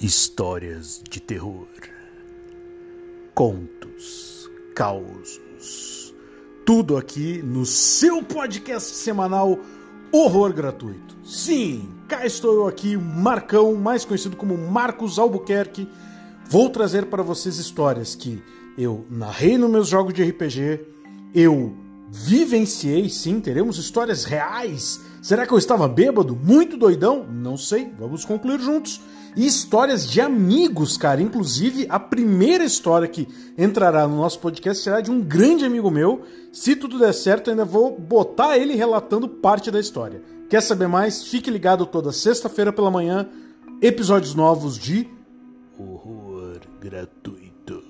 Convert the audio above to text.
Histórias de terror, contos, causos, tudo aqui no seu podcast semanal Horror Gratuito. Sim, cá estou eu aqui, Marcão, mais conhecido como Marcos Albuquerque. Vou trazer para vocês histórias que eu narrei nos meus jogos de RPG, eu vivenciei, sim, teremos histórias reais. Será que eu estava bêbado? Muito doidão? Não sei, vamos concluir juntos e histórias de amigos, cara. Inclusive, a primeira história que entrará no nosso podcast será de um grande amigo meu. Se tudo der certo, ainda vou botar ele relatando parte da história. Quer saber mais? Fique ligado toda sexta-feira pela manhã, episódios novos de Horror Gratuito.